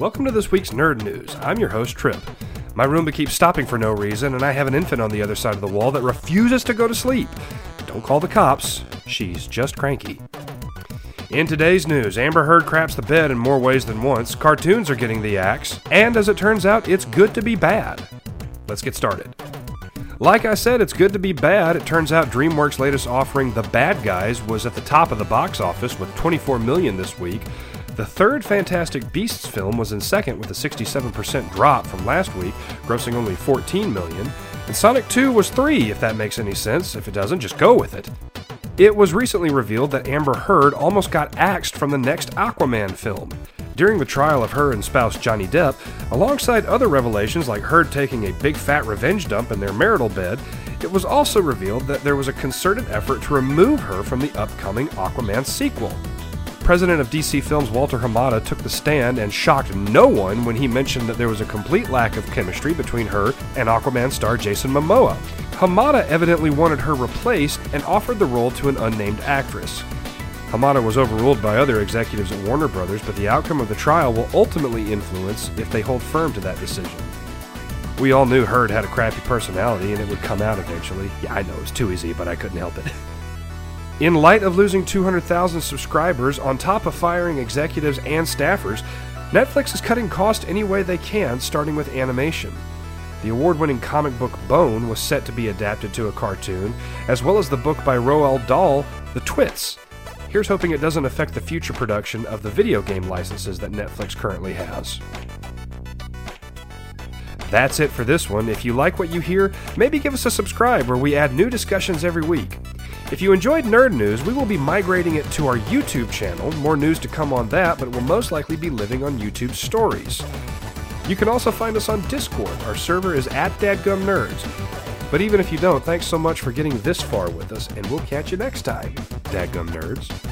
Welcome to this week's Nerd News. I'm your host, Trip. My Roomba keeps stopping for no reason, and I have an infant on the other side of the wall that refuses to go to sleep. Don't call the cops, she's just cranky. In today's news, Amber Heard craps the bed in more ways than once, cartoons are getting the axe, and as it turns out, it's good to be bad. Let's get started. Like I said, it's good to be bad. It turns out DreamWorks' latest offering, The Bad Guys, was at the top of the box office with 24 million this week. The third Fantastic Beasts film was in second with a 67% drop from last week, grossing only 14 million. And Sonic 2 was 3, if that makes any sense. If it doesn't, just go with it. It was recently revealed that Amber Heard almost got axed from the next Aquaman film. During the trial of her and spouse Johnny Depp, alongside other revelations like Heard taking a big fat revenge dump in their marital bed, it was also revealed that there was a concerted effort to remove her from the upcoming Aquaman sequel. President of DC Films Walter Hamada took the stand and shocked no one when he mentioned that there was a complete lack of chemistry between her and Aquaman star Jason Momoa. Hamada evidently wanted her replaced and offered the role to an unnamed actress. Hamada was overruled by other executives at Warner Brothers, but the outcome of the trial will ultimately influence if they hold firm to that decision. We all knew Heard had a crappy personality and it would come out eventually. Yeah, I know it was too easy, but I couldn't help it. In light of losing 200,000 subscribers, on top of firing executives and staffers, Netflix is cutting costs any way they can, starting with animation. The award winning comic book Bone was set to be adapted to a cartoon, as well as the book by Roald Dahl, The Twits. Here's hoping it doesn't affect the future production of the video game licenses that Netflix currently has. That's it for this one. If you like what you hear, maybe give us a subscribe where we add new discussions every week. If you enjoyed Nerd News, we will be migrating it to our YouTube channel. More news to come on that, but it will most likely be living on YouTube Stories. You can also find us on Discord. Our server is at Dadgum Nerds. But even if you don't, thanks so much for getting this far with us, and we'll catch you next time, Dadgum Nerds.